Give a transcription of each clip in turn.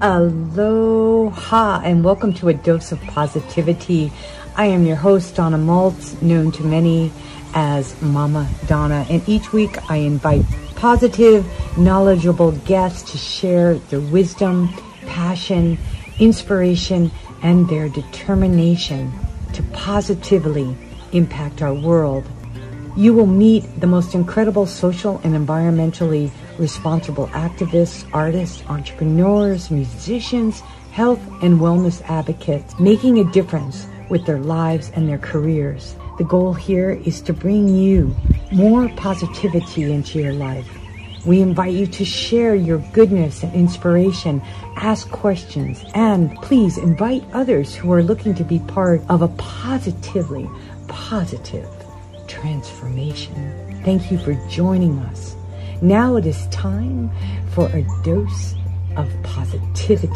Aloha and welcome to a dose of positivity. I am your host, Donna Maltz, known to many as Mama Donna, and each week I invite positive, knowledgeable guests to share their wisdom, passion, inspiration, and their determination to positively impact our world. You will meet the most incredible social and environmentally responsible activists, artists, entrepreneurs, musicians, health and wellness advocates, making a difference with their lives and their careers. The goal here is to bring you more positivity into your life. We invite you to share your goodness and inspiration, ask questions, and please invite others who are looking to be part of a positively positive transformation. Thank you for joining us. Now it is time for a dose of positivity.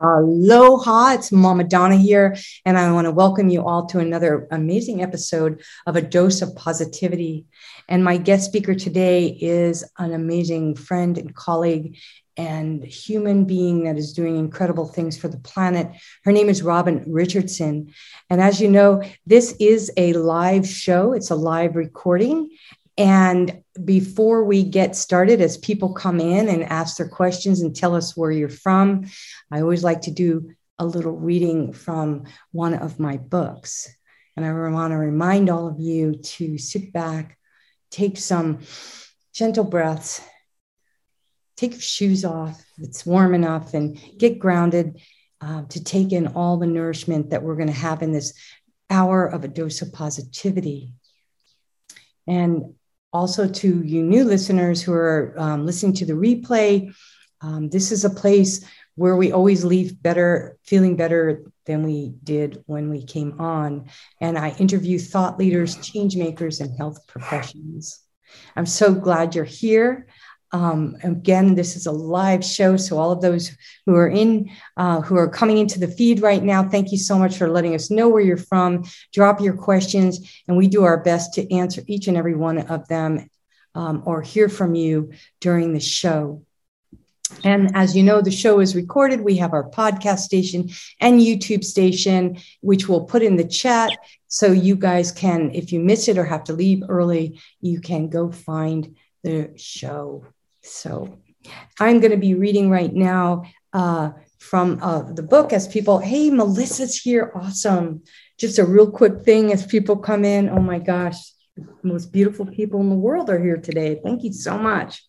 Aloha, it's Mama Donna here, and I want to welcome you all to another amazing episode of A Dose of Positivity. And my guest speaker today is an amazing friend and colleague and human being that is doing incredible things for the planet. Her name is Robin Richardson. And as you know, this is a live show, it's a live recording. And before we get started, as people come in and ask their questions and tell us where you're from, I always like to do a little reading from one of my books. And I want to remind all of you to sit back, take some gentle breaths, take your shoes off it's warm enough and get grounded uh, to take in all the nourishment that we're going to have in this hour of a dose of positivity. And also to you new listeners who are um, listening to the replay, um, this is a place where we always leave better, feeling better than we did when we came on. And I interview thought leaders, change makers, and health professionals. I'm so glad you're here. Um, again, this is a live show, so all of those who are in, uh, who are coming into the feed right now, thank you so much for letting us know where you're from. Drop your questions, and we do our best to answer each and every one of them um, or hear from you during the show. And as you know, the show is recorded. We have our podcast station and YouTube station, which we'll put in the chat. So you guys can, if you miss it or have to leave early, you can go find the show. So I'm going to be reading right now uh, from uh, the book as people, hey, Melissa's here. Awesome. Just a real quick thing as people come in. Oh my gosh, most beautiful people in the world are here today. Thank you so much.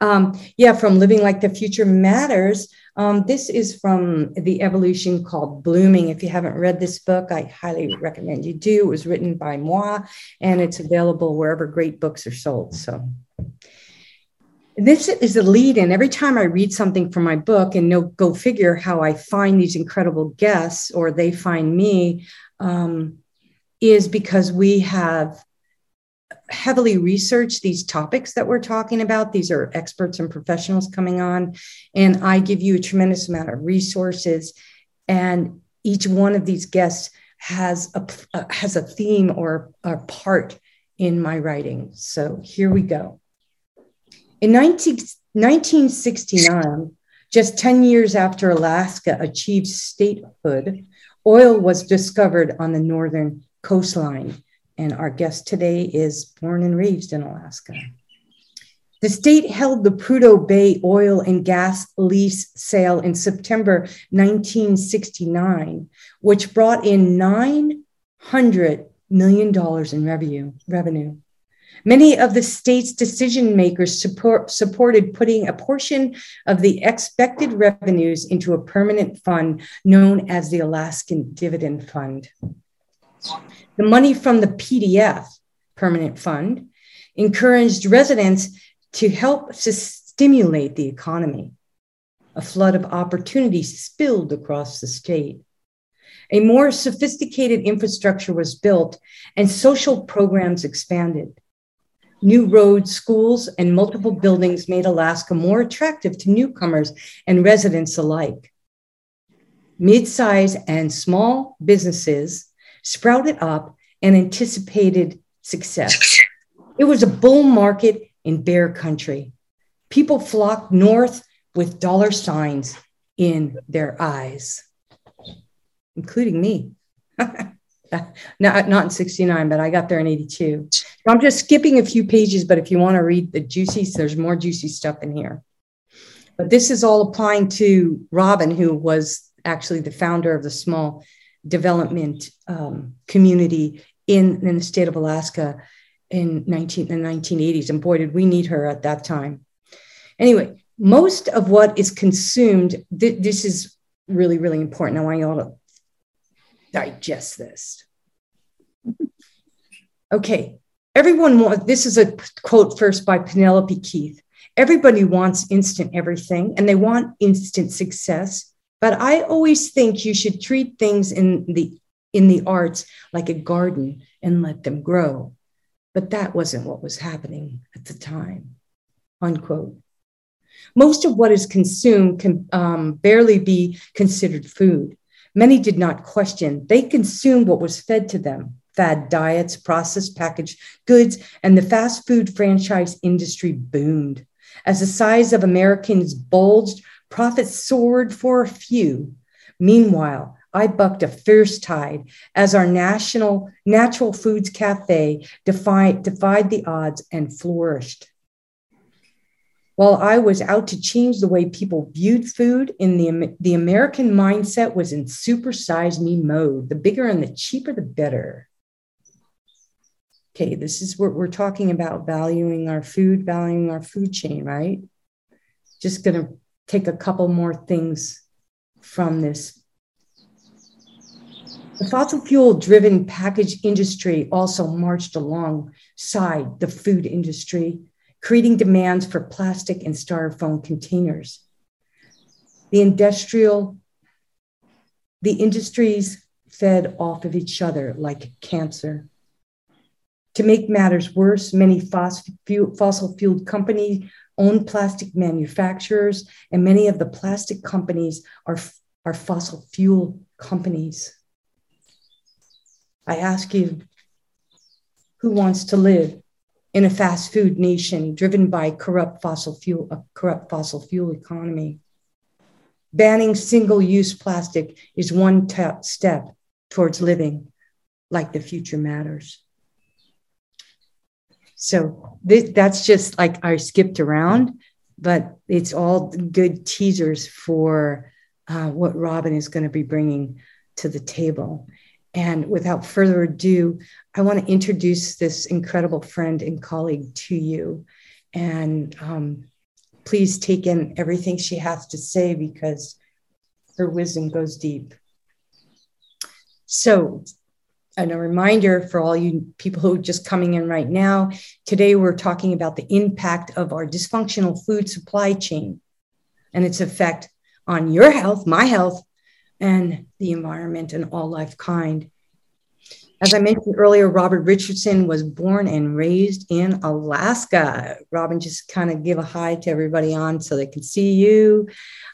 Um, yeah, from Living Like the Future Matters. Um, this is from the evolution called Blooming. If you haven't read this book, I highly recommend you do. It was written by moi, and it's available wherever great books are sold. So this is the lead in every time I read something from my book, and no, go figure how I find these incredible guests or they find me, um, is because we have heavily researched these topics that we're talking about. These are experts and professionals coming on, and I give you a tremendous amount of resources. And each one of these guests has a uh, has a theme or a part in my writing. So here we go. In 19, 1969, just 10 years after Alaska achieved statehood, oil was discovered on the northern coastline. And our guest today is born and raised in Alaska. The state held the Prudhoe Bay oil and gas lease sale in September 1969, which brought in $900 million in revenue. revenue. Many of the state's decision makers support, supported putting a portion of the expected revenues into a permanent fund known as the Alaskan Dividend Fund. The money from the PDF, Permanent Fund, encouraged residents to help to stimulate the economy. A flood of opportunities spilled across the state. A more sophisticated infrastructure was built and social programs expanded. New roads, schools, and multiple buildings made Alaska more attractive to newcomers and residents alike. Mid-size and small businesses sprouted up and anticipated success. It was a bull market in bear country. People flocked north with dollar signs in their eyes, including me. not, not in 69, but I got there in 82. So I'm just skipping a few pages, but if you want to read the juicy, there's more juicy stuff in here. But this is all applying to Robin, who was actually the founder of the small development um, community in, in the state of Alaska in 19, the 1980s. And boy, did we need her at that time. Anyway, most of what is consumed, th- this is really, really important. I want you all to digest this. Okay, everyone wants, this is a quote first by Penelope Keith. Everybody wants instant everything and they want instant success. But I always think you should treat things in the in the arts like a garden and let them grow. But that wasn't what was happening at the time. Unquote. Most of what is consumed can um, barely be considered food. Many did not question. They consumed what was fed to them fad diets, processed packaged goods, and the fast food franchise industry boomed. As the size of Americans bulged, profits soared for a few. Meanwhile, I bucked a fierce tide as our national natural foods cafe defied, defied the odds and flourished. While I was out to change the way people viewed food, in the, the American mindset was in supersize me mode. The bigger and the cheaper, the better. Okay, this is what we're talking about valuing our food, valuing our food chain, right? Just going to take a couple more things from this. The fossil fuel driven package industry also marched alongside the food industry creating demands for plastic and styrofoam containers. The industrial, the industries fed off of each other like cancer. To make matters worse, many fossil fuel companies own plastic manufacturers, and many of the plastic companies are, are fossil fuel companies. I ask you, who wants to live in a fast food nation driven by corrupt fossil fuel, a corrupt fossil fuel economy. Banning single use plastic is one t- step towards living like the future matters. So that's just like I skipped around, but it's all good teasers for uh, what Robin is going to be bringing to the table. And without further ado, I want to introduce this incredible friend and colleague to you. And um, please take in everything she has to say because her wisdom goes deep. So, and a reminder for all you people who are just coming in right now today we're talking about the impact of our dysfunctional food supply chain and its effect on your health, my health, and the environment and all life kind. As I mentioned earlier, Robert Richardson was born and raised in Alaska. Robin, just kind of give a hi to everybody on so they can see you.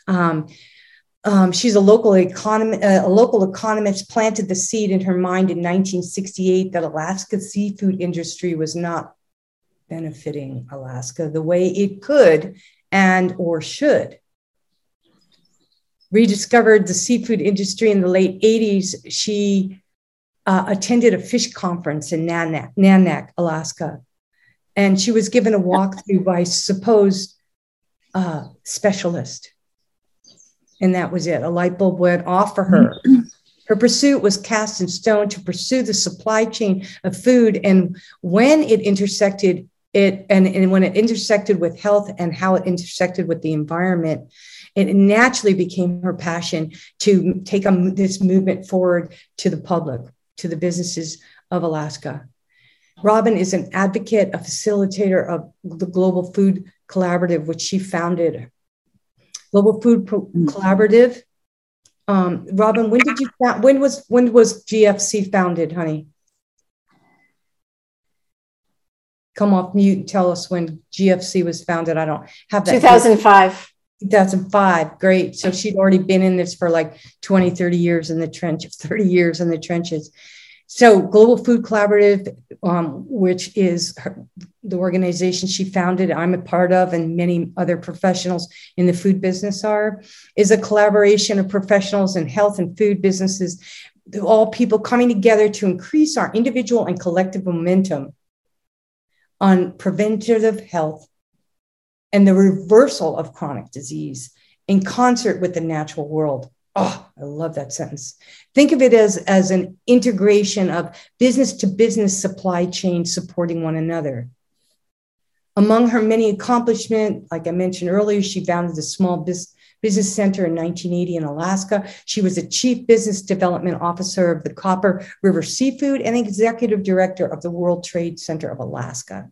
Um, um, she's a local economy, uh, a local economist. Planted the seed in her mind in 1968 that Alaska's seafood industry was not benefiting Alaska the way it could and or should rediscovered the seafood industry in the late 80s, she uh, attended a fish conference in Nanak, Nanac, Alaska. And she was given a walkthrough by supposed uh, specialist. And that was it. A light bulb went off for her. Her pursuit was cast in stone to pursue the supply chain of food. And when it intersected it, and, and when it intersected with health and how it intersected with the environment, it naturally became her passion to take a, this movement forward to the public, to the businesses of Alaska. Robin is an advocate, a facilitator of the Global Food Collaborative, which she founded. Global Food Pro- mm-hmm. Collaborative. Um, Robin, when did you when was when was GFC founded, honey? Come off mute and tell us when GFC was founded. I don't have that. 2005. 2005 great. So she'd already been in this for like 20 30 years in the trench 30 years in the trenches. So global food collaborative um, which is her, the organization she founded, I'm a part of, and many other professionals in the food business are, is a collaboration of professionals in health and food businesses, all people coming together to increase our individual and collective momentum on preventative health and the reversal of chronic disease in concert with the natural world. Oh, I love that sentence. Think of it as, as an integration of business to business supply chain supporting one another. Among her many accomplishments, like I mentioned earlier, she founded a small business center in 1980 in Alaska. She was a chief business development officer of the Copper River Seafood and executive director of the World Trade Center of Alaska.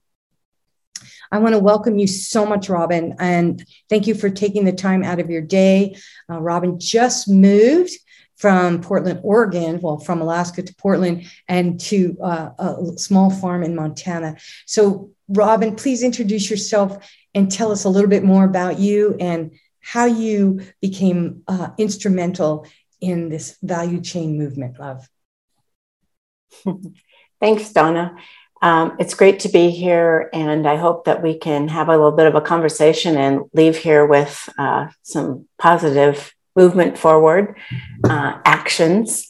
I want to welcome you so much, Robin, and thank you for taking the time out of your day. Uh, Robin just moved from Portland, Oregon, well, from Alaska to Portland, and to uh, a small farm in Montana. So, Robin, please introduce yourself and tell us a little bit more about you and how you became uh, instrumental in this value chain movement, love. Thanks, Donna. Um, it's great to be here, and I hope that we can have a little bit of a conversation and leave here with uh, some positive movement forward uh, actions,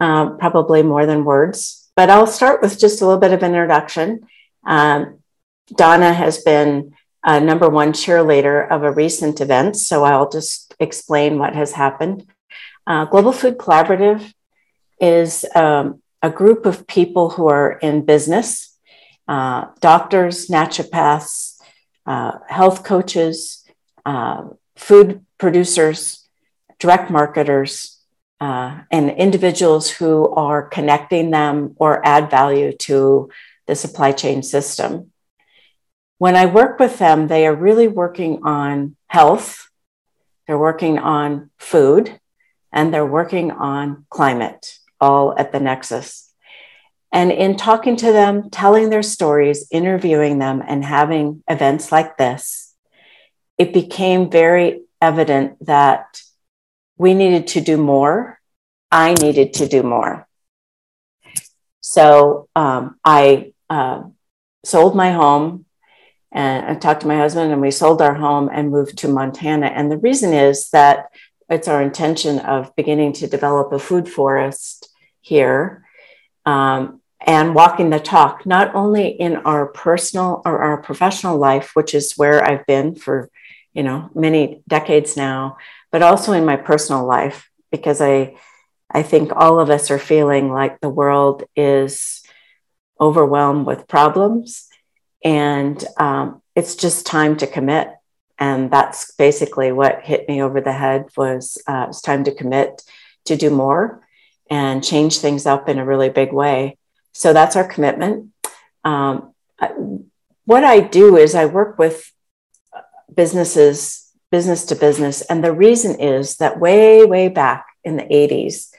uh, probably more than words. But I'll start with just a little bit of introduction. Um, Donna has been a number one cheerleader of a recent event, so I'll just explain what has happened. Uh, Global Food Collaborative is um, a group of people who are in business uh, doctors, naturopaths, uh, health coaches, uh, food producers, direct marketers, uh, and individuals who are connecting them or add value to the supply chain system. When I work with them, they are really working on health, they're working on food, and they're working on climate, all at the nexus. And in talking to them, telling their stories, interviewing them, and having events like this, it became very evident that we needed to do more. I needed to do more. So um, I uh, sold my home and I talked to my husband, and we sold our home and moved to Montana. And the reason is that it's our intention of beginning to develop a food forest here. Um, and walking the talk, not only in our personal or our professional life, which is where I've been for, you know, many decades now, but also in my personal life, because I, I think all of us are feeling like the world is overwhelmed with problems, and um, it's just time to commit. And that's basically what hit me over the head was uh, it's time to commit to do more and change things up in a really big way so that's our commitment. Um, what I do is I work with businesses, business to business. And the reason is that way, way back in the 80s,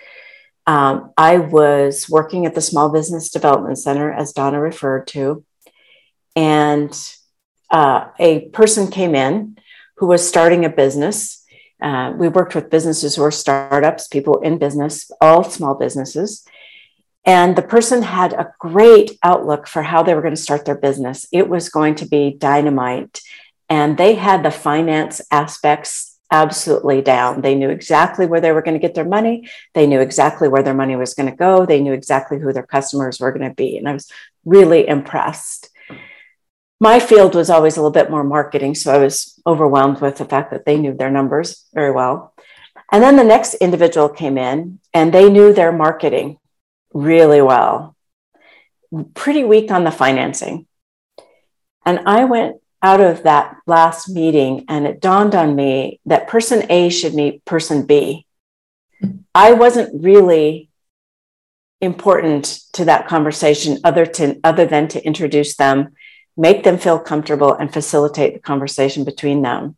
um, I was working at the Small Business Development Center, as Donna referred to. And uh, a person came in who was starting a business. Uh, we worked with businesses who are startups, people in business, all small businesses. And the person had a great outlook for how they were going to start their business. It was going to be dynamite. And they had the finance aspects absolutely down. They knew exactly where they were going to get their money. They knew exactly where their money was going to go. They knew exactly who their customers were going to be. And I was really impressed. My field was always a little bit more marketing. So I was overwhelmed with the fact that they knew their numbers very well. And then the next individual came in and they knew their marketing really well, pretty weak on the financing. And I went out of that last meeting and it dawned on me that person A should meet person B. I wasn't really important to that conversation other to other than to introduce them, make them feel comfortable and facilitate the conversation between them.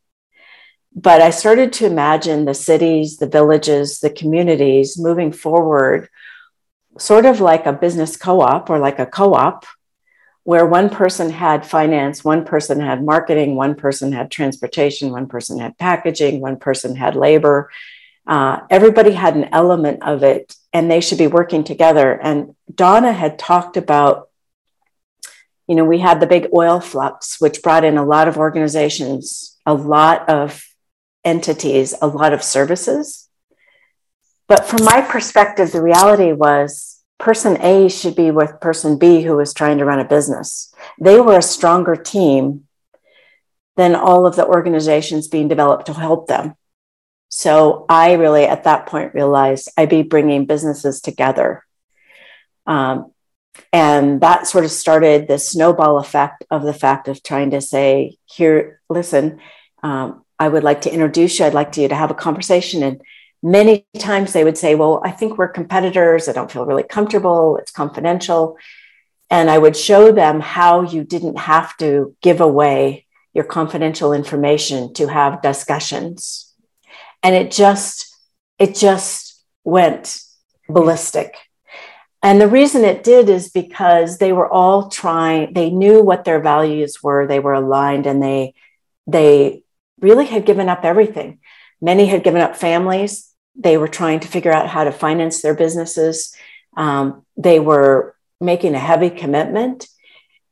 But I started to imagine the cities, the villages, the communities moving forward sort of like a business co op or like a co op, where one person had finance, one person had marketing, one person had transportation, one person had packaging, one person had labor. Uh, everybody had an element of it, and they should be working together. And Donna had talked about you know, we had the big oil flux, which brought in a lot of organizations, a lot of entities, a lot of services. But from my perspective, the reality was person A should be with person B who was trying to run a business. They were a stronger team than all of the organizations being developed to help them. So I really, at that point, realized I'd be bringing businesses together. Um, and that sort of started the snowball effect of the fact of trying to say, here, listen, um, I would like to introduce you. I'd like to you to have a conversation. And many times they would say, well, I think we're competitors. I don't feel really comfortable. It's confidential. And I would show them how you didn't have to give away your confidential information to have discussions. And it just, it just went ballistic and the reason it did is because they were all trying, they knew what their values were, they were aligned, and they they really had given up everything. Many had given up families. They were trying to figure out how to finance their businesses. Um, they were making a heavy commitment.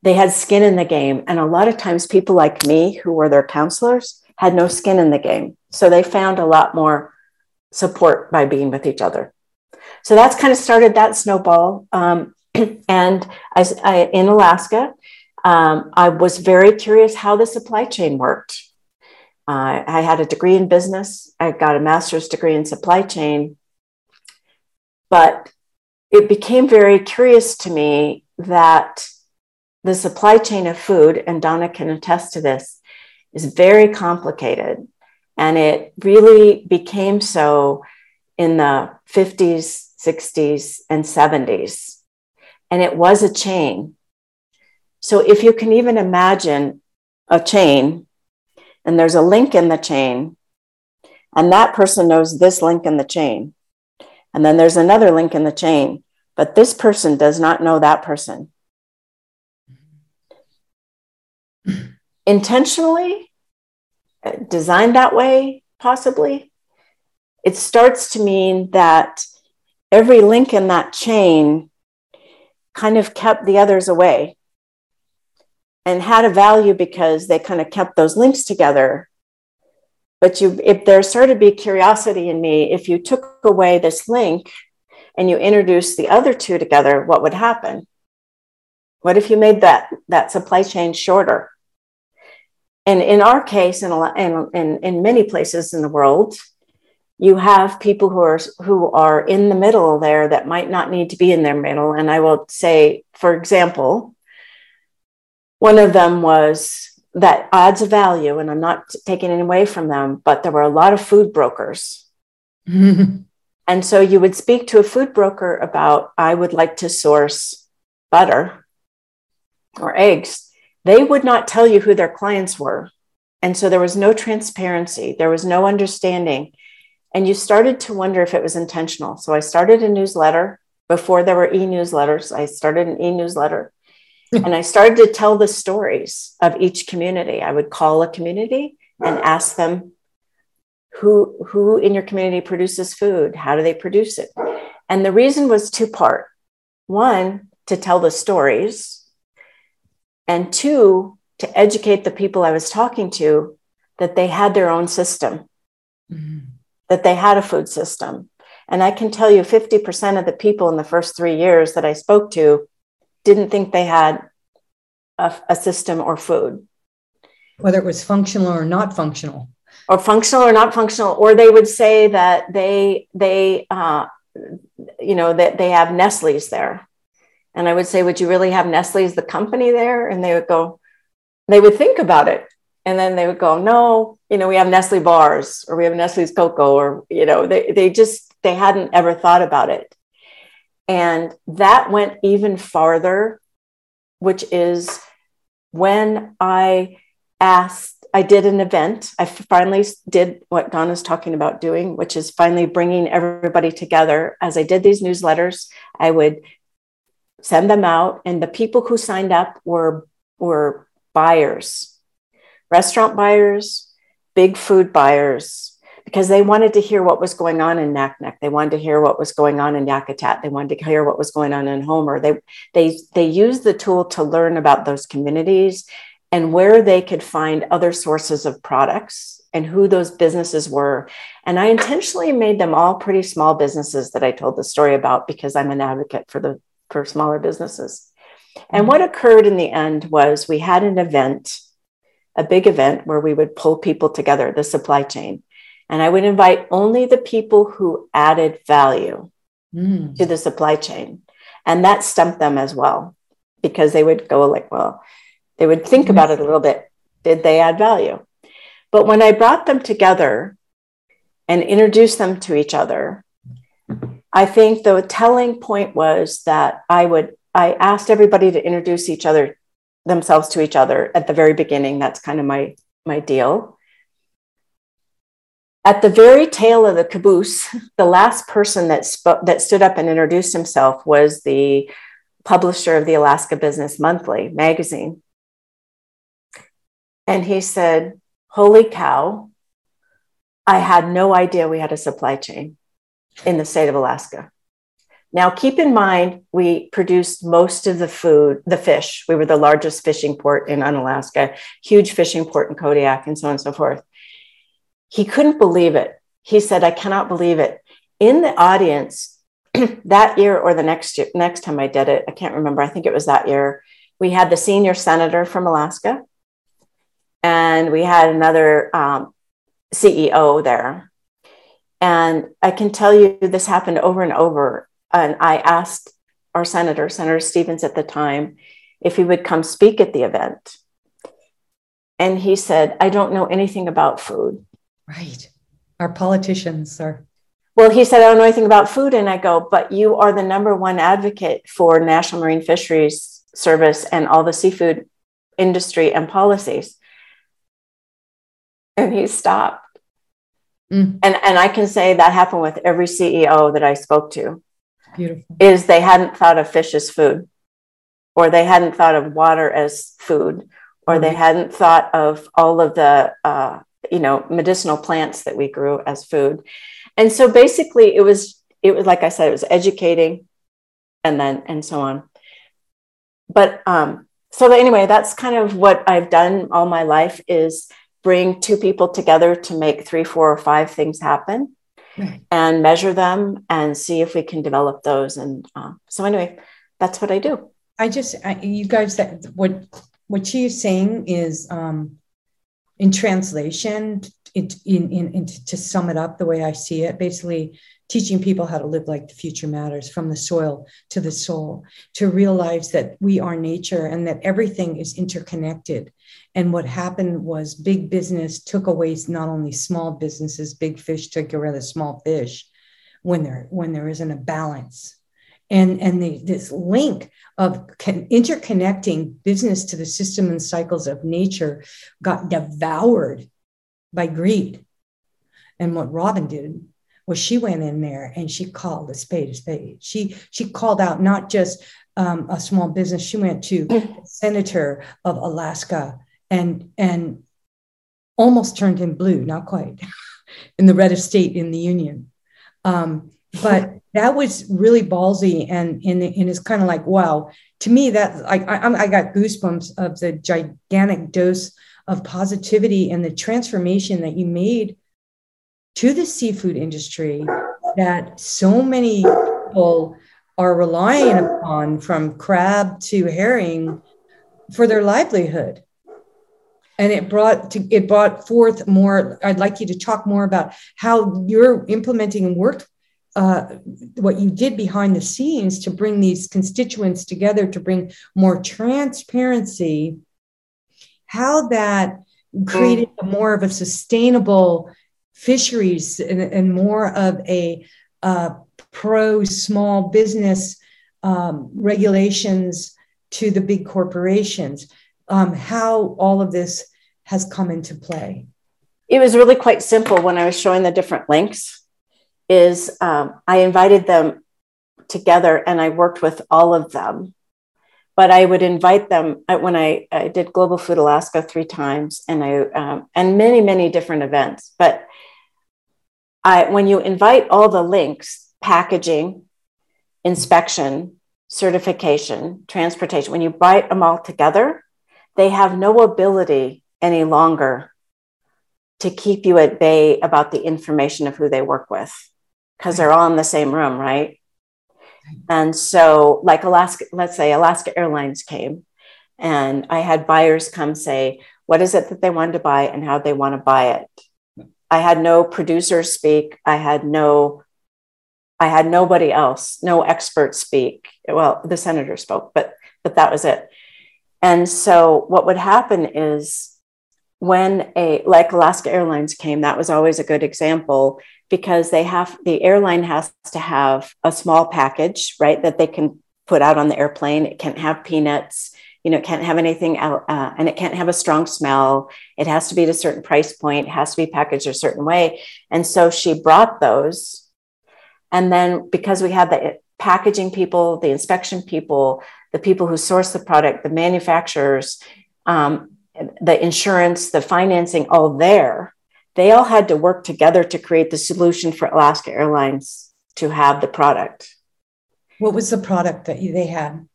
They had skin in the game. And a lot of times, people like me, who were their counselors, had no skin in the game. So they found a lot more support by being with each other. So that's kind of started that snowball. Um, and I, I, in Alaska, um, I was very curious how the supply chain worked. Uh, I had a degree in business. I got a master's degree in supply chain. But it became very curious to me that the supply chain of food, and Donna can attest to this, is very complicated. And it really became so in the 50s 60s, and 70s. And it was a chain. So if you can even imagine a chain, and there's a link in the chain, and that person knows this link in the chain. And then there's another link in the chain, but this person does not know that person. Intentionally, uh, designed that way, possibly, it starts to mean that every link in that chain kind of kept the others away and had a value because they kind of kept those links together. But you if there started to be curiosity in me if you took away this link and you introduced the other two together what would happen? What if you made that that supply chain shorter? And in our case in, in, in, in many places in the world you have people who are who are in the middle there that might not need to be in their middle. And i will say for example one of them was that adds a value and i'm not taking it away from them but there were a lot of food brokers. And so you would speak to a food broker about i would like to source butter or eggs. They would not tell you who their clients were. And so there was no transparency. There was no understanding. And you started to wonder if it was intentional. So I started a newsletter. Before there were e newsletters. I started an e newsletter and I started to tell the stories of each community. I would call a community and ask them who, who in your community produces food? How do they produce it? And the reason was two part one, to tell the stories, and two, to educate the people I was talking to that they had their own system. Mm-hmm that they had a food system. And I can tell you 50% of the people in the first three years that I spoke to didn't think they had a, a system or food. Whether it was functional or not functional. Or functional or not functional, or they would say that they they uh, you know that they have Nestle's there, and I would say, would you really have Nestle's the company there? And they would go, they would think about it, and then they would go no you know we have nestle bars or we have nestle's cocoa or you know they, they just they hadn't ever thought about it and that went even farther which is when i asked i did an event. I finally did what donna's talking about doing which is finally bringing everybody together. As i did these newsletters i would send them out and the people who signed up were were buyers. Restaurant buyers, big food buyers, because they wanted to hear what was going on in Naknek. They wanted to hear what was going on in Yakutat. They wanted to hear what was going on in Homer. They they they used the tool to learn about those communities and where they could find other sources of products and who those businesses were. And I intentionally made them all pretty small businesses that I told the story about because I'm an advocate for the for smaller businesses. And mm-hmm. what occurred in the end was we had an event, a big event where we would pull people together, the supply chain. And I would invite only the people who added value mm. to the supply chain. And that stumped them as well, because they would go like, well, they would think about it a little bit. Did they add value? But when I brought them together and introduced them to each other, I think the telling point was that I would I asked everybody to introduce each other themselves to each other at the very beginning. That's kind of my my deal. At the very tail of the caboose, the last person that spoke that stood up and introduced himself was the publisher of the Alaska Business Monthly magazine. And he said, Holy cow, I had no idea we had a supply chain in the state of Alaska. Now, keep in mind, we produced most of the food, the fish. We were the largest fishing port in Unalaska, huge fishing port in Kodiak, and so on and so forth. He couldn't believe it. He said, I cannot believe it. In the audience that year or the next year, next time I did it, I can't remember. I think it was that year. We had the senior senator from Alaska, and we had another um, CEO there. And I can tell you this happened over and over and I asked our senator, Senator Stevens at the time, if he would come speak at the event. And he said, I don't know anything about food. Right. Our politicians are. Well, he said, I don't know anything about food. And I go, but you are the number one advocate for National Marine Fisheries Service and all the seafood industry and policies. And he stopped. Mm. And, and I can say that happened with every CEO that I spoke to. Beautiful. is they hadn't thought of fish as food, or they hadn't thought of water as food, or mm-hmm. they hadn't thought of all of the uh, you know medicinal plants that we grew as food. And so basically, it was it was like I said, it was educating, and then and so on. But um, so anyway, that's kind of what I've done all my life is bring two people together to make three, four, or five things happen and measure them and see if we can develop those. And uh, so, anyway, that's what I do. I just, I, you guys, that what what she is saying is, um, in translation, in, in, in to sum it up the way I see it, basically teaching people how to live like the future matters from the soil to the soul, to realize that we are nature and that everything is interconnected. And what happened was big business took away not only small businesses, big fish took away the small fish when there when there isn't a balance. And, and the, this link of con- interconnecting business to the system and cycles of nature got devoured by greed. And what Robin did was she went in there and she called a spade a spade she she called out not just um, a small business she went to senator of alaska and and almost turned him blue not quite in the red state in the union um, but that was really ballsy and and, and it's kind of like wow. To me that like I, I got goosebumps of the gigantic dose of positivity and the transformation that you made to the seafood industry that so many people are relying upon from crab to herring for their livelihood. And it brought to, it brought forth more i'd like you to talk more about how you're implementing and worked uh, what you did behind the scenes to bring these constituents together to bring more transparency how that created more of a sustainable fisheries and, and more of a uh, pro small business um, regulations to the big corporations, um, how all of this has come into play. It was really quite simple when I was showing the different links. Is um, I invited them together and I worked with all of them but I would invite them when I, I, did Global Food Alaska three times and I um, and many many different events. But I, when you invite all the links, packaging, inspection, certification, transportation, when you bite them all together, they have no ability any longer to keep you at bay about the information of who they work with because they're all in the same room, right? And so, like Alaska, let's say Alaska Airlines came, and I had buyers come say, What is it that they wanted to buy and how they want to buy it? I had no producers speak. I had no, I had nobody else, no experts speak. Well, the senator spoke, but but that was it. And so what would happen is when a like Alaska Airlines came, that was always a good example because they have the airline has to have a small package, right, that they can put out on the airplane. It can't have peanuts, you know, it can't have anything, uh, and it can't have a strong smell. It has to be at a certain price point. It has to be packaged a certain way. And so she brought those, and then because we had the packaging people, the inspection people, the people who source the product, the manufacturers, um, the insurance, the financing, all there they all had to work together to create the solution for Alaska Airlines to have the product. What was the product that they had?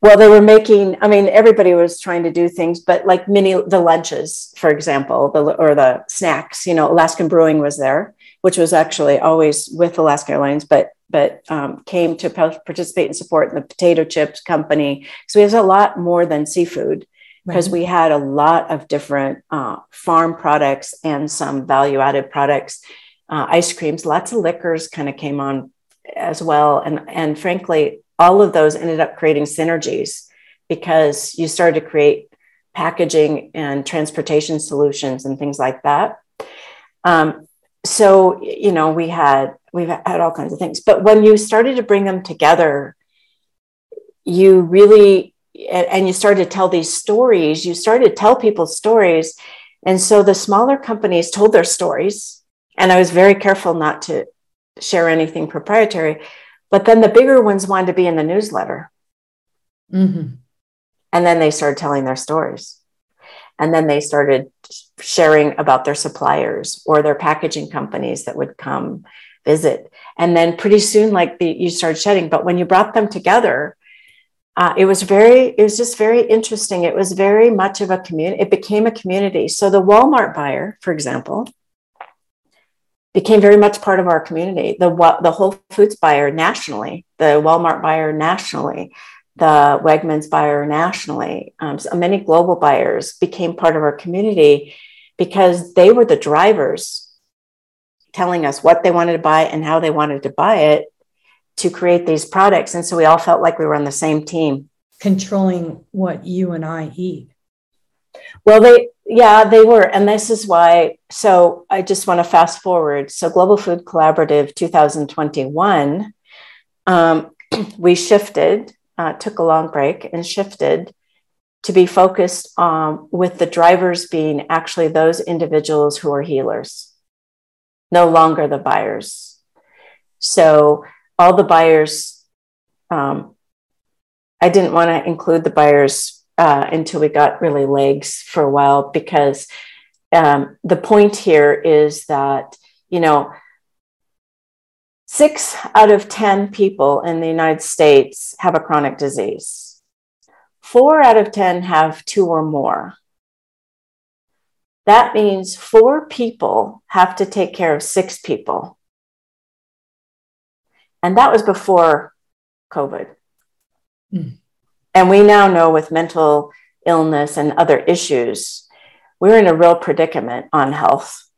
Well, they were making, I mean, everybody was trying to do things, but like mini, the lunches, for example, the, or the snacks, you know, Alaskan Brewing was there, which was actually always with Alaska Airlines, but but um, came to participate and support in the potato chips company. So we have a lot more than seafood because right. we had a lot of different uh, farm products and some value added products, uh, ice creams, lots of liquors kind of came on as well. And, and frankly, all of those ended up creating synergies because you started to create packaging and transportation solutions and things like that. Um, so, you know, we had, we've had all kinds of things, but when you started to bring them together, you really and you started to tell these stories, you started to tell people stories. And so the smaller companies told their stories. And I was very careful not to share anything proprietary. But then the bigger ones wanted to be in the newsletter. Mm-hmm. And then they started telling their stories. And then they started sharing about their suppliers or their packaging companies that would come visit. And then pretty soon, like the, you started shedding. But when you brought them together, uh, it was very it was just very interesting. It was very much of a community it became a community. So the walmart buyer for example became very much part of our community. The the whole foods buyer nationally the walmart buyer nationally the wegmans buyer nationally um, so many global buyers became part of our community because they were the drivers telling us what they wanted to buy and how they wanted to buy it to create these products. And so we all felt like we were on the same team. Controlling what you and I eat. Well, they, yeah, they were. And this is why. So I just want to fast forward. So, Global Food Collaborative 2021, um, we shifted, uh, took a long break and shifted to be focused um, with the drivers being actually those individuals who are healers, no longer the buyers. So, all the buyers, um, I didn't want to include the buyers uh, until we got really legs for a while because um, the point here is that, you know, six out of 10 people in the United States have a chronic disease. Four out of 10 have two or more. That means four people have to take care of six people. And that was before COVID. Mm. And we now know with mental illness and other issues, we're in a real predicament on health.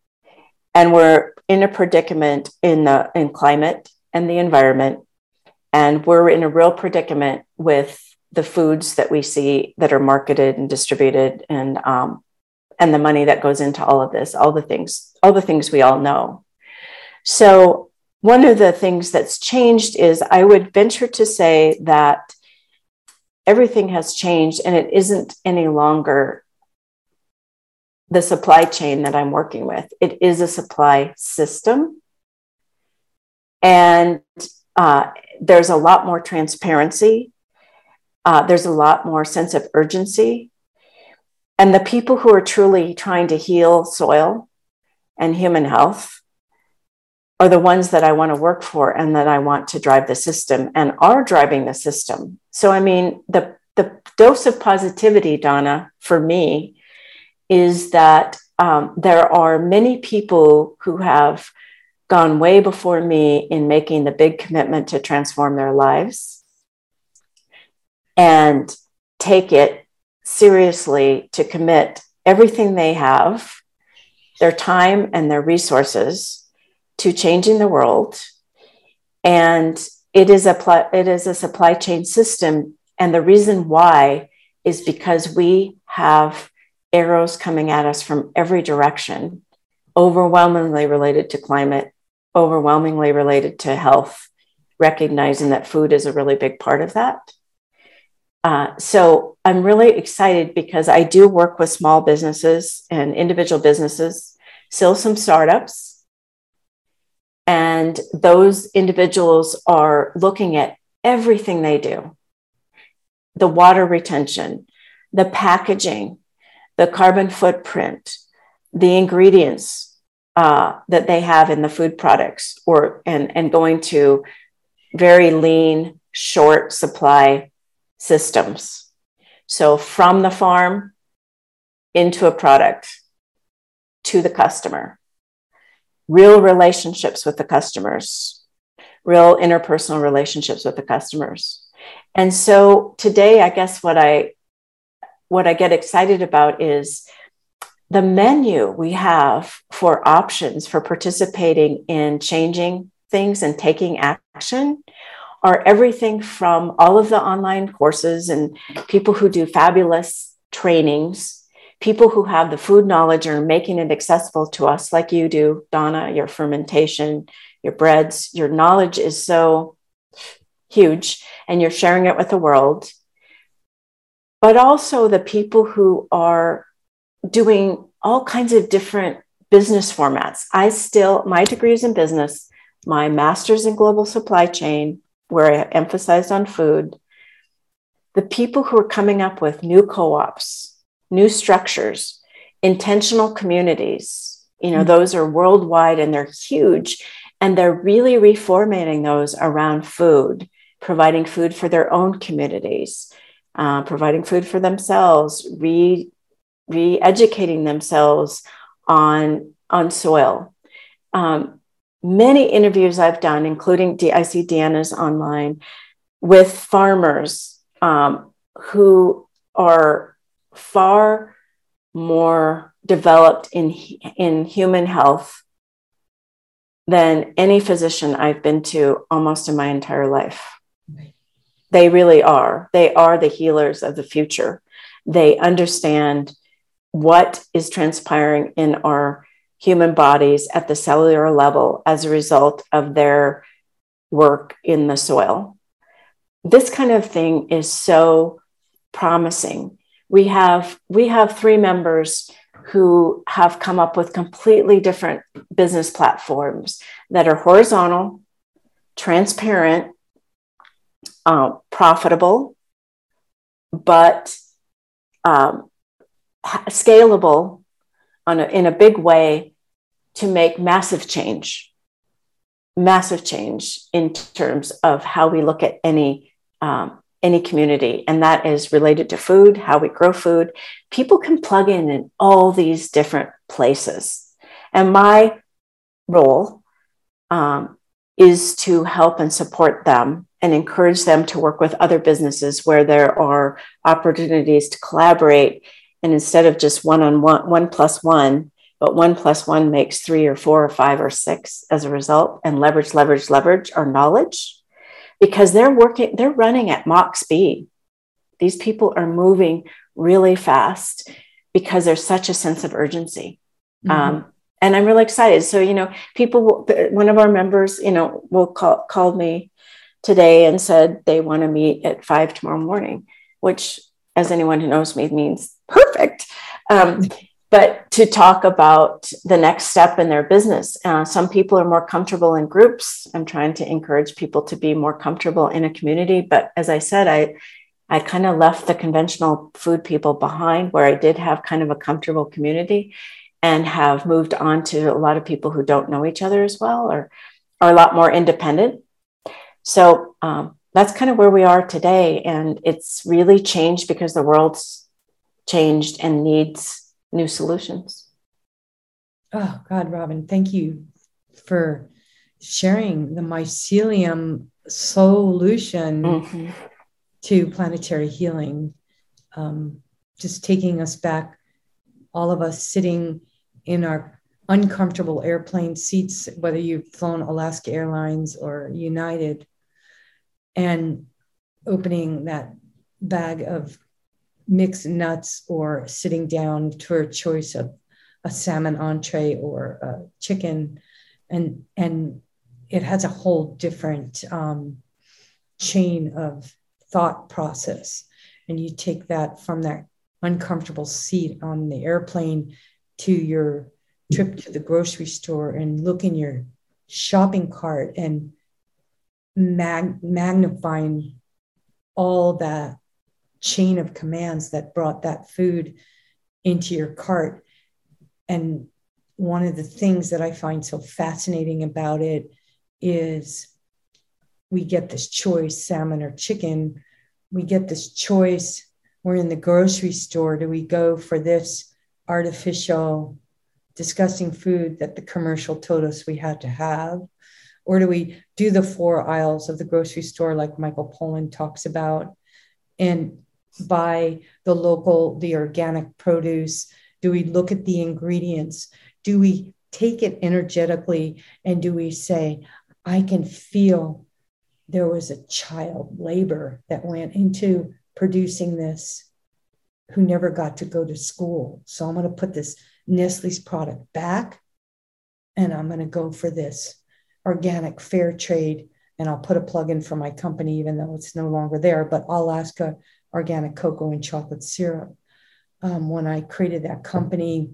And we're in a predicament in the in climate and the environment. And we're in a real predicament with the foods that we see that are marketed and distributed and um, and the money that goes into all of this, all the things, all the things we all know. So one of the things that's changed is I would venture to say that everything has changed and it isn't any longer the supply chain that I'm working with. It is a supply system. And uh, there's a lot more transparency. Uh, there's a lot more sense of urgency. And the people who are truly trying to heal soil and human health are the ones that I want to work for and that I want to drive the system and are driving the system. So, I mean, the, the dose of positivity, Donna, for me, is that um, there are many people who have gone way before me in making the big commitment to transform their lives and take it seriously to commit everything they have, their time and their resources to changing the world. And it is a it is a supply chain system. And the reason why is because we have arrows coming at us from every direction, overwhelmingly related to climate, overwhelmingly related to health, recognizing that food is a really big part of that. Uh, so I'm really excited because I do work with small businesses and individual businesses, still some startups. And those individuals are looking at everything they do the water retention, the packaging, the carbon footprint, the ingredients uh, that they have in the food products, or and, and going to very lean, short supply systems. So from the farm into a product to the customer, real relationships with the customers, real interpersonal relationships with the customers. And so today, I guess what I what I get excited about is the menu we have for options for participating in changing things and taking action are everything from all of the online courses and people who do fabulous trainings, people who have the food knowledge are making it accessible to us, like you do, Donna, your fermentation, your breads, your knowledge is so huge, and you're sharing it with the world. But also the people who are doing all kinds of different business formats. I still, my degree is in business, my master's in global supply chain, where I emphasized on food, the people who are coming up with new co ops, new structures, intentional communities, you know, mm-hmm. those are worldwide and they're huge. And they're really reformatting those around food, providing food for their own communities, uh, providing food for themselves, re educating themselves on, on soil. Um, many interviews I've done, including D- I see Deanna's online, with farmers um, who are far more developed in, in human health than any physician I've been to almost in my entire life. They really are. They are the healers of the future. They understand what is transpiring in our human bodies at the cellular level as a result of their work in the soil. This kind of thing is so promising. We have we have three members who have come up with completely different business platforms that are horizontal, transparent, uh, profitable, but um, scalable on a, in a big way to make massive change, massive change in terms of how we look at any um, any community, and that is related to food, how we grow food. People can plug in in all these different places, and my role um, is to help and support them and encourage them to work with other businesses where there are opportunities to collaborate. And instead of just one on one, one plus one, but one plus one makes three or four or five or six as a result, and leverage, leverage, leverage our knowledge because they're working, they're running at Mach speed. These people are moving really fast because there's such a sense of urgency. Mm-hmm. Um, and I'm really excited. So, you know, people, one of our members, you know, will call, called me today and said they want to meet at five tomorrow morning, which as anyone who knows me means perfect. Um, but to talk about the next step in their business. Uh, some people are more comfortable in groups. I'm trying to encourage people to be more comfortable in a community. But as I said, I I kind of left the conventional food people behind where I did have kind of a comfortable community. and have moved on to a lot of people who don't know each other as well or are a lot more independent. So um, that's kind of where we are today. And it's really changed because the world's changed and needs new solutions. Oh, God, Robin, thank you for sharing the mycelium solution mm-hmm. to planetary healing. Um, just taking us back, all of us sitting in our uncomfortable airplane seats, whether you've flown Alaska Airlines or United, and opening that bag of mixed nuts or sitting down to a choice of a salmon entree or a chicken. And and it has a whole different um, chain of thought process. And you take that from that uncomfortable seat on the airplane to your trip to the grocery store and look in your shopping cart and mag- magnifying all that chain of commands that brought that food into your cart. And one of the things that I find so fascinating about it is we get this choice salmon or chicken. We get this choice. We're in the grocery store. Do we go for this artificial disgusting food that the commercial told us we had to have? Or do we do the four aisles of the grocery store like Michael Pollan talks about and buy the local, the organic produce? Do we look at the ingredients? Do we take it energetically and do we say, I can feel there was a child labor that went into producing this who never got to go to school. So I'm going to put this Nestle's product back and I'm going to go for this organic fair trade. And I'll put a plug in for my company, even though it's no longer there, but Alaska Organic Cocoa and Chocolate Syrup. Um, when I created that company,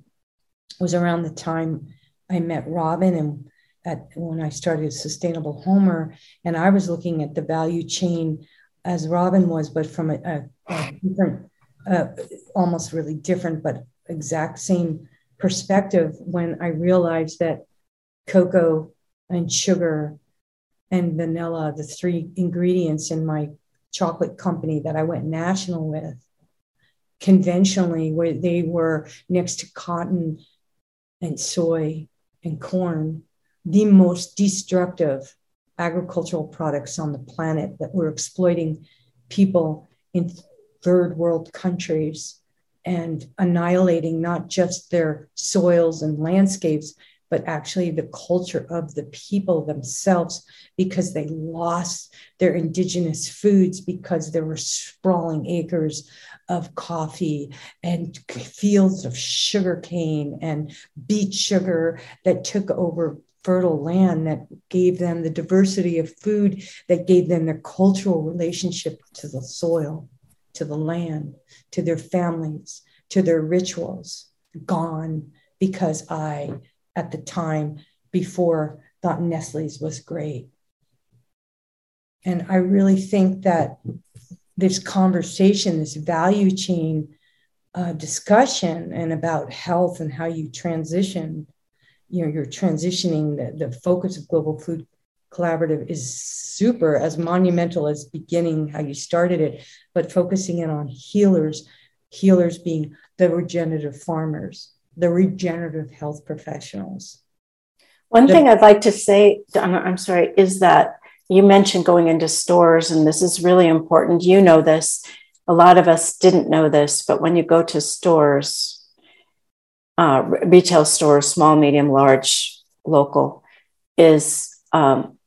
was around the time I met Robin and at when I started Sustainable Homer, and I was looking at the value chain as Robin was, but from a, a, a different, uh, almost really different, but exact same perspective when I realized that cocoa and sugar and vanilla, the three ingredients in my chocolate company that I went national with, conventionally, where they were next to cotton and soy and corn, the most destructive agricultural products on the planet that were exploiting people in third world countries and annihilating not just their soils and landscapes, but actually the culture of the people themselves because they lost their indigenous foods because there were sprawling acres of coffee and fields of sugarcane and beet sugar that took over fertile land that gave them the diversity of food that gave them their cultural relationship to the soil to the land to their families to their rituals. Gone because i at the time before thought Nestle's was great. And I really think that this conversation, this value chain uh, discussion, and about health and how you transition, you know, you're transitioning the, the focus of Global Food Collaborative is super, as monumental as beginning how you started it, but focusing in on healers, healers being the regenerative farmers the regenerative health professionals. One the, thing I'd like to say, I'm sorry, is that you mentioned going into stores, and this is really important. You know this. A lot of us didn't know this, but when you go to stores, uh, retail stores, small, medium, large, local, is um,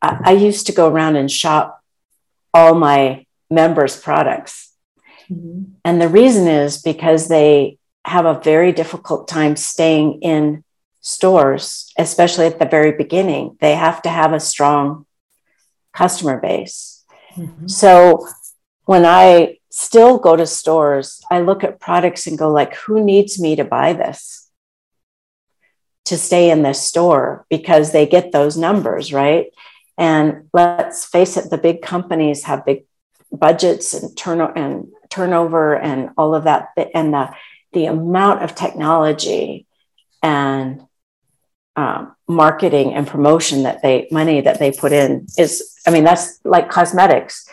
I, I used to go around and shop all my members' products. Mm-hmm. And the reason is because they have a very difficult time staying in stores, especially at the very beginning. They have to have a strong customer base. Mm-hmm. So when I still go to stores, I look at products and go like, who needs me to buy this? To stay in this store because they get those numbers, right? And let's face it, the big companies have big budgets and turn and turnover and all of that. And the the amount of technology and um, marketing and promotion that they money that they put in is i mean that's like cosmetics.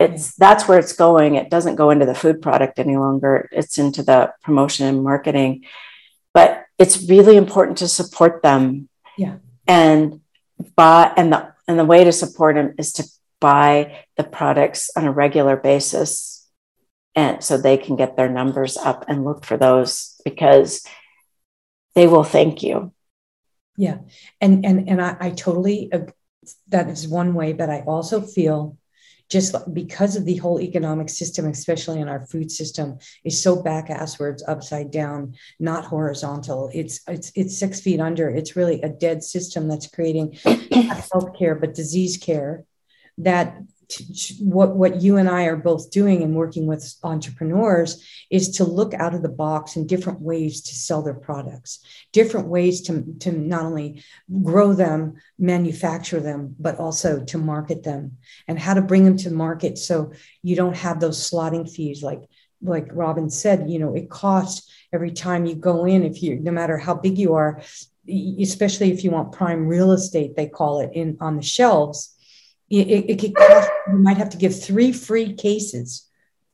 It's that's where it's going. It doesn't go into the food product any longer. It's into the promotion and marketing. But it's really important to support them. Yeah. And buy and the and the way to support them is to buy the products on a regular basis and so they can get their numbers up and look for those because they will thank you. Yeah. And and and i, I totally uh, that is one way but i also feel just because of the whole economic system especially in our food system is so back asswards upside down not horizontal. It's it's it's six feet under. It's really a dead system that's creating health care but disease care that what what you and I are both doing and working with entrepreneurs is to look out of the box in different ways to sell their products, different ways to, to not only grow them, manufacture them, but also to market them and how to bring them to market so you don't have those slotting fees. Like like Robin said, you know, it costs every time you go in if you no matter how big you are, especially if you want prime real estate, they call it in on the shelves it, it could cost, you might have to give three free cases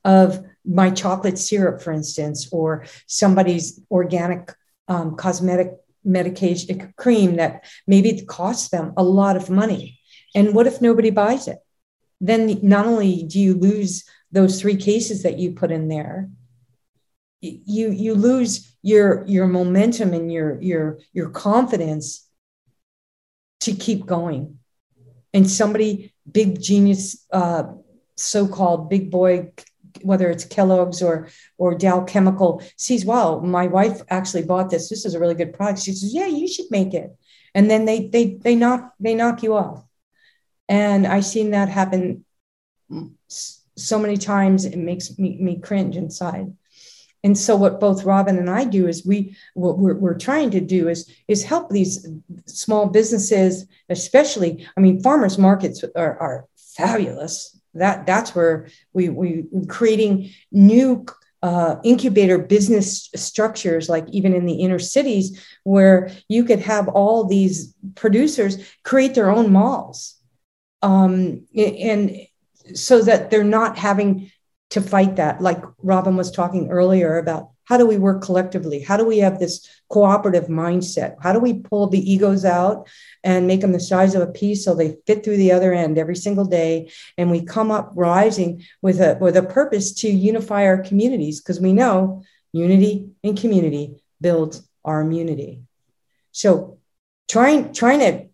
of my chocolate syrup, for instance, or somebody's organic um, cosmetic medication cream that maybe it costs them a lot of money. And what if nobody buys it? Then not only do you lose those three cases that you put in there, you you lose your your momentum and your your your confidence to keep going and somebody big genius uh, so-called big boy whether it's kellogg's or or dow chemical sees wow my wife actually bought this. This is a really good product. She says yeah you should make it. And then they they they knock they knock you off. And i've seen that happen so many times it makes me, me cringe inside and so what both Robin and I do is we what we're, we're trying to do is is help these small businesses, especially. I mean, farmers markets are, are fabulous. That that's where we we creating new uh, incubator business structures, like even in the inner cities, where you could have all these producers create their own malls, um, and so that they're not having to fight that. Like Robin was talking earlier about how do we work collectively? How do we have this cooperative mindset? How do we pull the egos out and make them the size of a pea so they fit through the other end every single day? And we come up rising with a with a purpose to unify our communities because we know unity and community builds our immunity. So trying trying to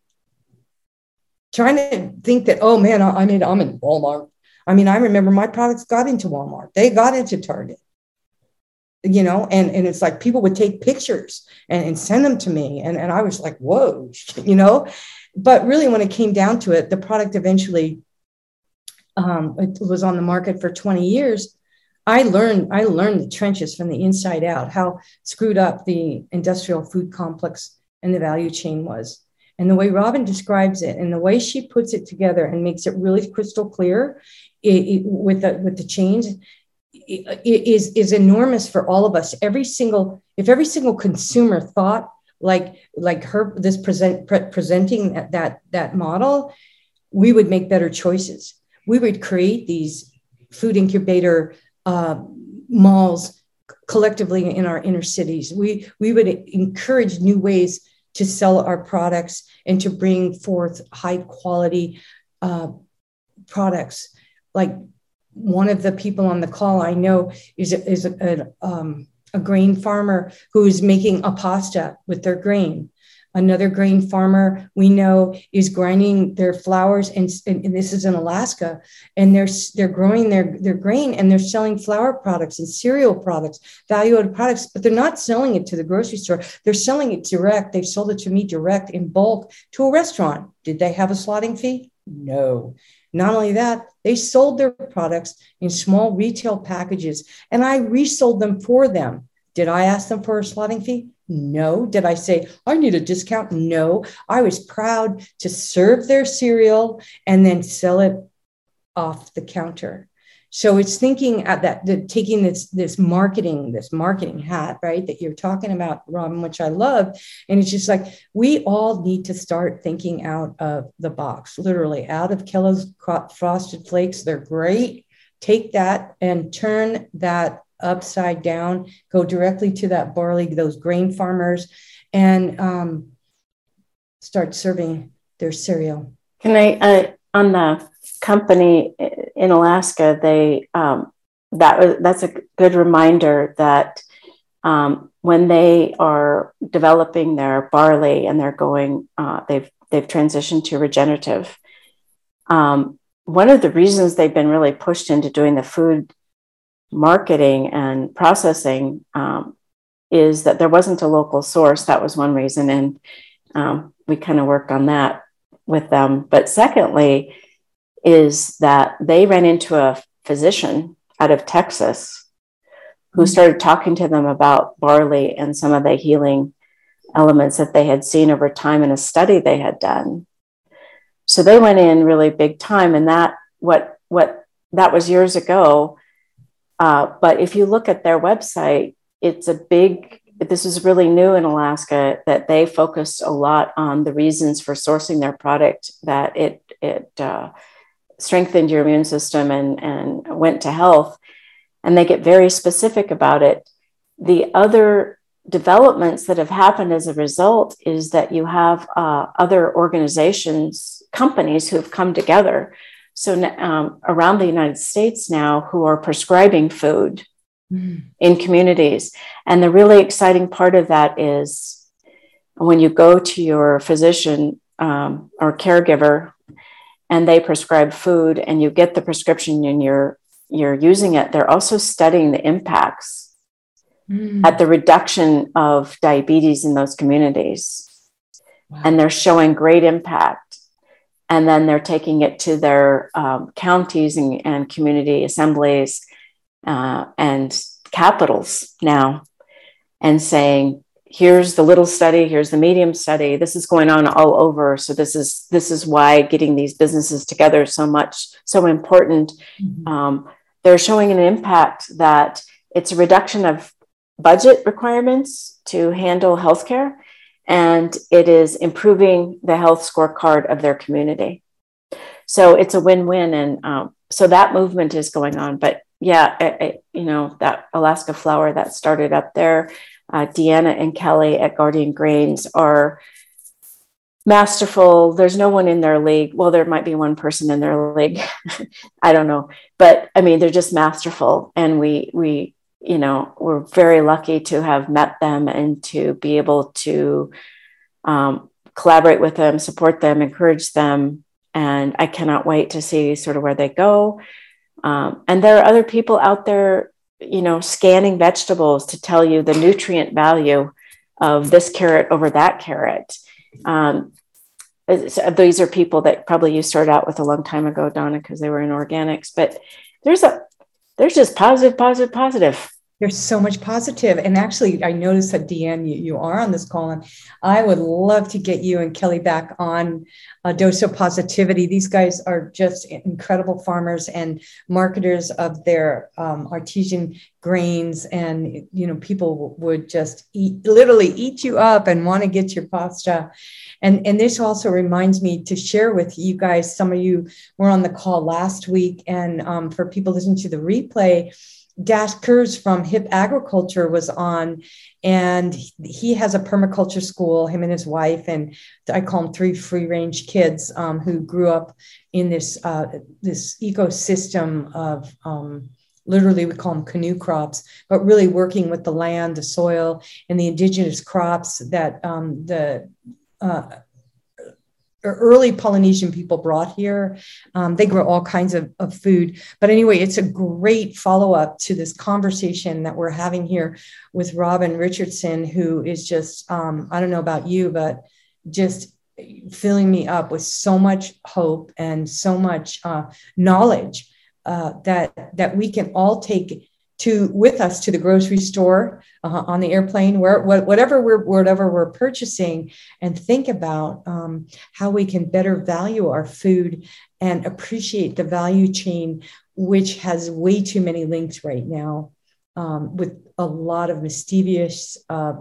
trying to think that oh man I, I mean I'm in Walmart I mean, I remember my products got into Walmart, they got into Target, you know, and, and it's like people would take pictures and, and send them to me. And, and I was like, whoa, you know. But really, when it came down to it, the product eventually um, it was on the market for 20 years. I learned I learned the trenches from the inside out, how screwed up the industrial food complex and the value chain was. And the way Robin describes it and the way she puts it together and makes it really crystal clear it, it, with the with the change is is enormous for all of us. Every single if every single consumer thought like like her this present pre- presenting that that model, we would make better choices. We would create these food incubator uh, malls collectively in our inner cities. We we would encourage new ways to sell our products and to bring forth high quality uh, products like one of the people on the call I know is is a, a, um, a grain farmer who is making a pasta with their grain. Another grain farmer we know is grinding their and, and, and, this is in Alaska, and they're they're growing their their grain and they're selling flour products and cereal products, value added products, but they're not selling it to the grocery store. They're selling it direct. They've sold it to me direct in bulk to a restaurant. Did they have a slotting fee? No. Not only that, they sold their products in small retail packages and I resold them for them. Did I ask them for a slotting fee? No. Did I say, I need a discount? No. I was proud to serve their cereal and then sell it off the counter. So it's thinking at that the, taking this this marketing this marketing hat right that you're talking about robin which i love. And it's just like we all need to start thinking out of the box literally out of kellogg's frosted flakes. They're great. Take that and turn that upside down. Go directly to that barley those grain farmers and um, start serving their cereal. Can i uh, on the company in Alaska, they um, that was that's a good reminder that um, when they are developing their barley and they're going, uh, they've they've transitioned to regenerative. Um, one of the reasons they've been really pushed into doing the food marketing and processing um, is that there wasn't a local source. That was one reason, and um, we kind of worked on that with them. But secondly, is that they ran into a physician out of Texas who mm-hmm. started talking to them about barley and some of the healing elements that they had seen over time in a study they had done. So they went in really big time, and that what what that was years ago. Uh, but if you look at their website, it's a big. This is really new in Alaska that they focused a lot on the reasons for sourcing their product. That it it uh, strengthened your immune system and, and went to health, and they get very specific about it. The other developments that have happened as a result is that you have uh, other organizations, companies who have come together. So um, around the United States now, who are prescribing food mm. in communities. And the really exciting part of that is when you go to your physician um, or caregiver and they prescribe food and you get the prescription and you're you're using it they're also studying the impacts mm. at the reduction of diabetes in those communities wow. and they're showing great impact and then they're taking it to their um, counties and, and, community assemblies uh, and capitals now and saying here's the little study here's the medium study. This is going on all over. So this is this is why getting these businesses together is so much so important. Mm-hmm. um, they're showing an impact that it's a reduction of budget requirements to handle healthcare and it is improving the health scorecard of their community. So it's a win-win and um, so that movement is going on. But yeah I, I, you know that alaska flour that started up there uh, Deanna and Kelly at Guardian Grains are masterful. There's no one in their league. Well, there might be one person in their league. I don't know, but I mean, they're just masterful, and we we you know we're very lucky to have met them and to be able to um, collaborate with them, support them, encourage them, and I cannot wait to see sort of where they go. Um, and there are other people out there you know, scanning vegetables to tell you the nutrient value of this carrot over that carrot. Um, so these are people that probably you started out with a long time ago, Donna, because they were in organics. But there's a there's just positive, positive, positive there's so much positive. And actually, I noticed that Deanne, you, you are on this call, and I would love to get you and Kelly back on a dose of positivity. These guys are just incredible farmers and marketers of their um, artesian grains, and you know, people would just eat, literally eat you up and want to get your pasta. And, and this also reminds me to share with you guys. Some of you were on the call last week, and um, for people listening to the replay Dash Kuhr from Hip Agriculture was on, and he has a permaculture school, him and his wife, and I call them three free range kids um, who grew up in this uh, this ecosystem of um, literally we call them canoe crops, but really working with the land, the soil, and the indigenous crops that um, the uh, early Polynesian people brought here. Um, they grow all kinds of, of food. But anyway, it's a great follow up to this conversation that we're having here with Robin Richardson, who is just, um, I don't know about you, but just filling me up with so much hope and so much uh, knowledge uh, that that we can all take to with us to the grocery store uh, on the airplane where whatever we're whatever we're purchasing and think about um, how we can better value our food and appreciate the value chain which has way too many links right now um, with a lot of mischievous, uh,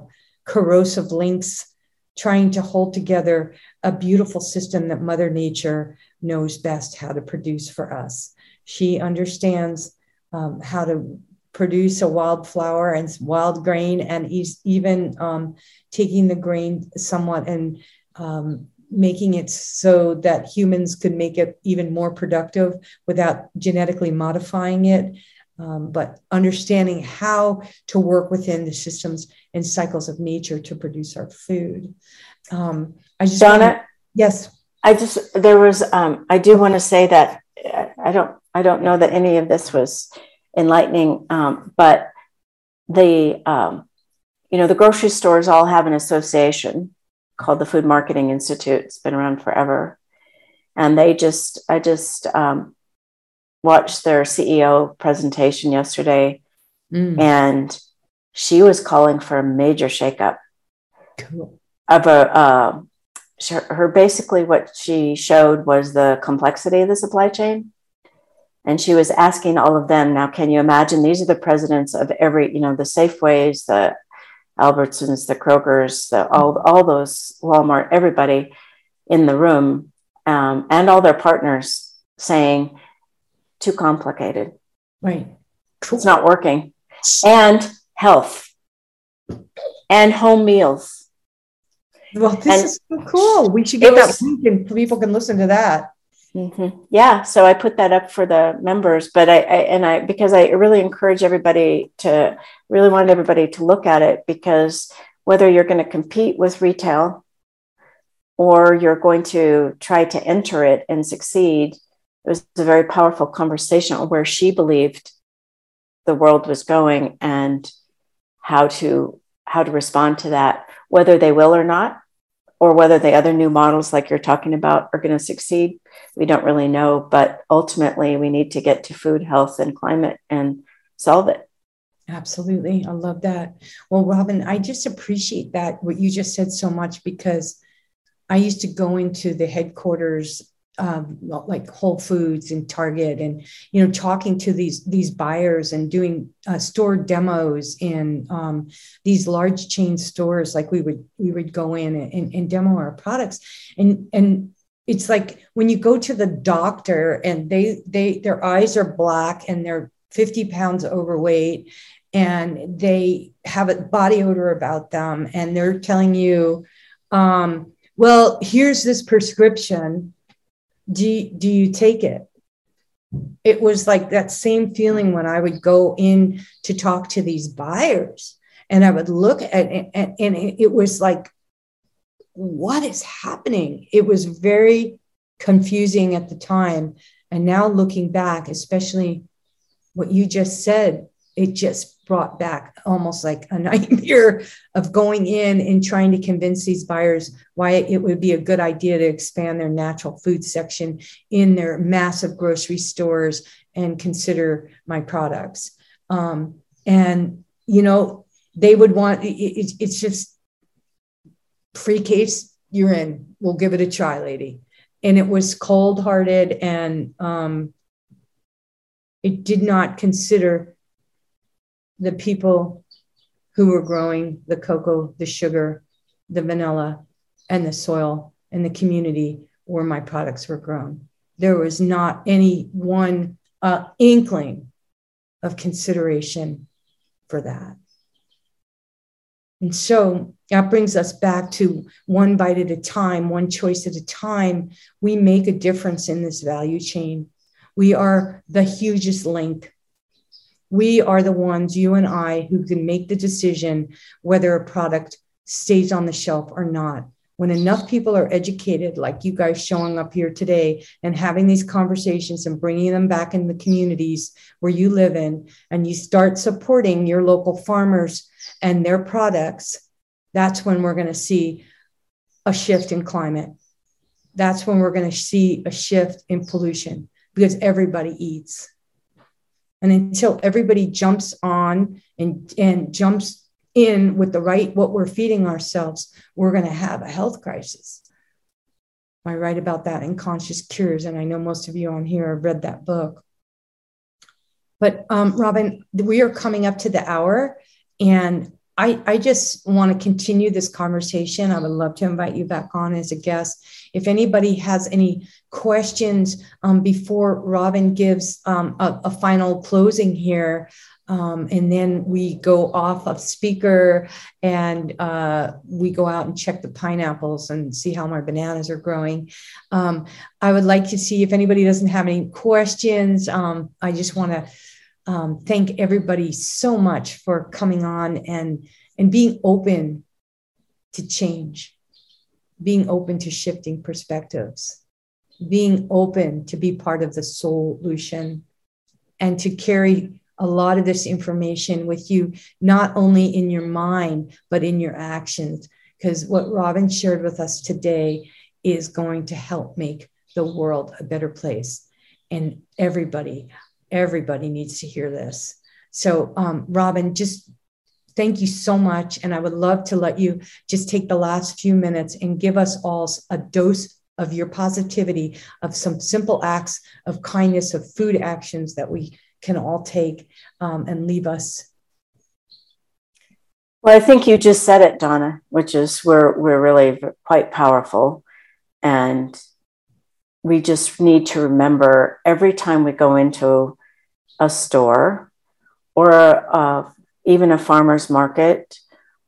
corrosive links, trying to hold together a beautiful system that Mother Nature knows best how to produce for us. She understands um, how to produce a wildflower and wild grain, and even um, taking the grain somewhat and um, making it so that humans could make it even more productive without genetically modifying it. Um, but understanding how to work within the systems and cycles of nature to produce our food. Um, I just Donna, wanna, yes, I just there was um, I do want to say that I don't I don't know that any of this was enlightening, um, but the um, you know the grocery stores all have an association called the Food Marketing Institute. It's been around forever. And they just, I just um, watched their CEO presentation yesterday, mm. and she was calling for a major shakeup cool. of a. Uh, her basically what she showed was the complexity of the supply chain and she was asking all of them now can you imagine these are the presidents of every you know the safeways the Albertsons, the Krogers, the, all, all those Walmart, everybody in the room, um, and all their partners saying, too complicated. Right. It's not working. And health and home meals. Well, this and is so cool. We should get was, that link and people can listen to that. Mm-hmm. Yeah, so I put that up for the members, but I, I, and I because I really encourage everybody to really want everybody to look at it because whether you're going to compete with retail or you're going to try to enter it and succeed, it was a very powerful conversation where she believed the world was going and how to how to respond to that, whether they will or not or whether the other new models like you're talking about are going to succeed we don't really know but ultimately we need to get to food health and climate and solve it. Absolutely. I love that. Well robin i just appreciate that what you just said so much because i used to go into the headquarters um, like Whole Foods and Target, and you know, talking to these these buyers and doing uh, store demos in um, these large chain stores. Like we would we would go in and, and demo our products, and and it's like when you go to the doctor and they they their eyes are black and they're 50 pounds overweight and they have a body odor about them and they're telling you um, well here's this prescription do do you take it? It was like that same feeling when i would go in to talk to these buyers and i would look at it and it was like what is happening? It was very confusing at the time. And now looking back especially what you just said it just brought back almost like a nightmare of going in and trying to convince these buyers why it would be a good idea to expand their natural food section in their massive grocery stores and consider my products. Um, and, you know, they would want it, it, it's just free case, you're in. We'll give it a try, lady. And it was cold hearted and um, it did not consider the people who were growing the cocoa, the sugar, the vanilla, and the soil and the community where my products were grown. There was not any one uh, inkling of consideration for that. And so that brings us back to one bite at a time, one choice at a time. We make a difference in this value chain. We are the hugest link we are the ones, you and I, who can make the decision whether a product stays on the shelf or not. When enough people are educated, like you guys showing up here today and having these conversations and bringing them back in the communities where you live in, and you start supporting your local farmers and their products, that's when we're going to see a shift in climate. That's when we're going to see a shift in pollution because everybody eats. And until everybody jumps on and, and jumps in with the right, what we're feeding ourselves, we're going to have a health crisis. I write about that in Conscious Cures. And I know most of you on here have read that book. But um, Robin, we are coming up to the hour, and I, I just want to continue this conversation. I would love to invite you back on as a guest. If anybody has any questions um, before Robin gives um, a, a, final closing here, um, and then we go off of speaker and uh, we go out and check the pineapples and see how my bananas are growing. Um, I would like to see if anybody doesn't have any questions. Um, I just want to um, thank everybody so much for coming on and and being open to change, being open to shifting perspectives, being open to be part of the solution, and to carry a lot of this information with you, not only in your mind, but in your actions. Because what Robin shared with us today is going to help make the world a better place. And everybody, everybody needs to hear this. So, um, Robin, just thank you so much. And I would love to let you just take the last few minutes and give us all a dose of your positivity, of some simple acts of kindness, of food actions that we can all take um, and leave us. Well, I think you just said it, Donna, which is we're we're really quite powerful, and we just need to remember every time we go into a store or uh, even a farmer's market,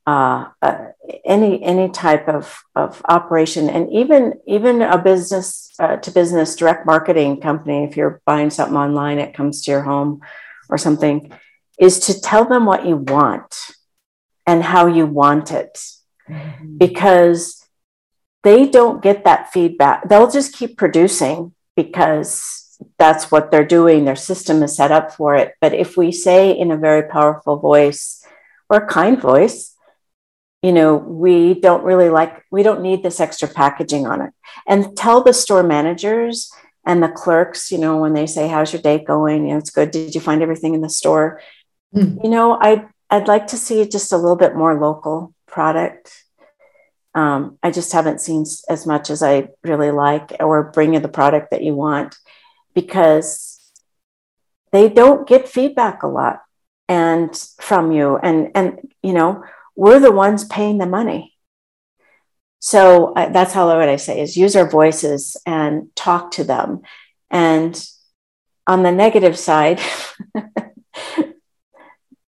uh, uh, any any type of, of operation, and even even a business uh, to business direct marketing company, if you're buying something online, it comes to your home or something, is to tell them what you want and how you want it. Mm-hmm. Because they don't get that feedback. They'll just keep producing because that's what they're doing. Their system is set up for it. But if we say in a very powerful voice or a kind voice, you know, we don't really like, we don't need this extra packaging on it. And tell the store managers and the clerks, you know, when they say, How's your day going? You know, it's good. Did you find everything in the store? Mm. You know, I'd, I'd like to see just a little bit more local product. Um, I just haven't seen as much as I really like, or bring you the product that you want, because they don't get feedback a lot and from you, and and you know we're the ones paying the money. So uh, that's how what I say is use our voices and talk to them. And on the negative side,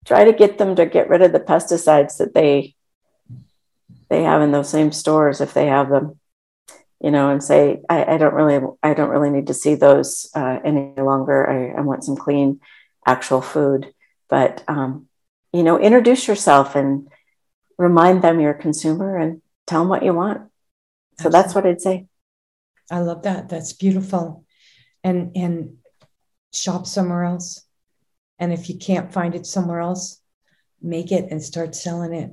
try to get them to get rid of the pesticides that they they have in those same stores if they have them you know and say i, I don't really i don't really need to see those uh, any longer I, I, want some clean actual food but um, you know introduce yourself and remind them you're a consumer and tell them what you want. So Absolutely. that's what I'd say. I love that. That's beautiful. And and shop somewhere else. And if you can't find it somewhere else, make it and start selling it.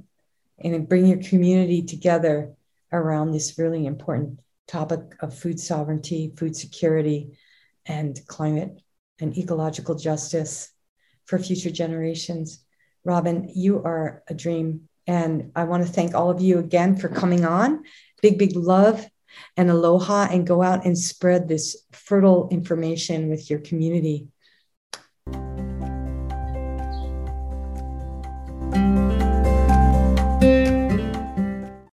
And bring your community together around this really important topic of food sovereignty, food security, and climate and ecological justice for future generations. Robin, you are a dream and I want to thank all of you again for coming on. Big, big love and aloha, and go out and spread this fertile information with your community.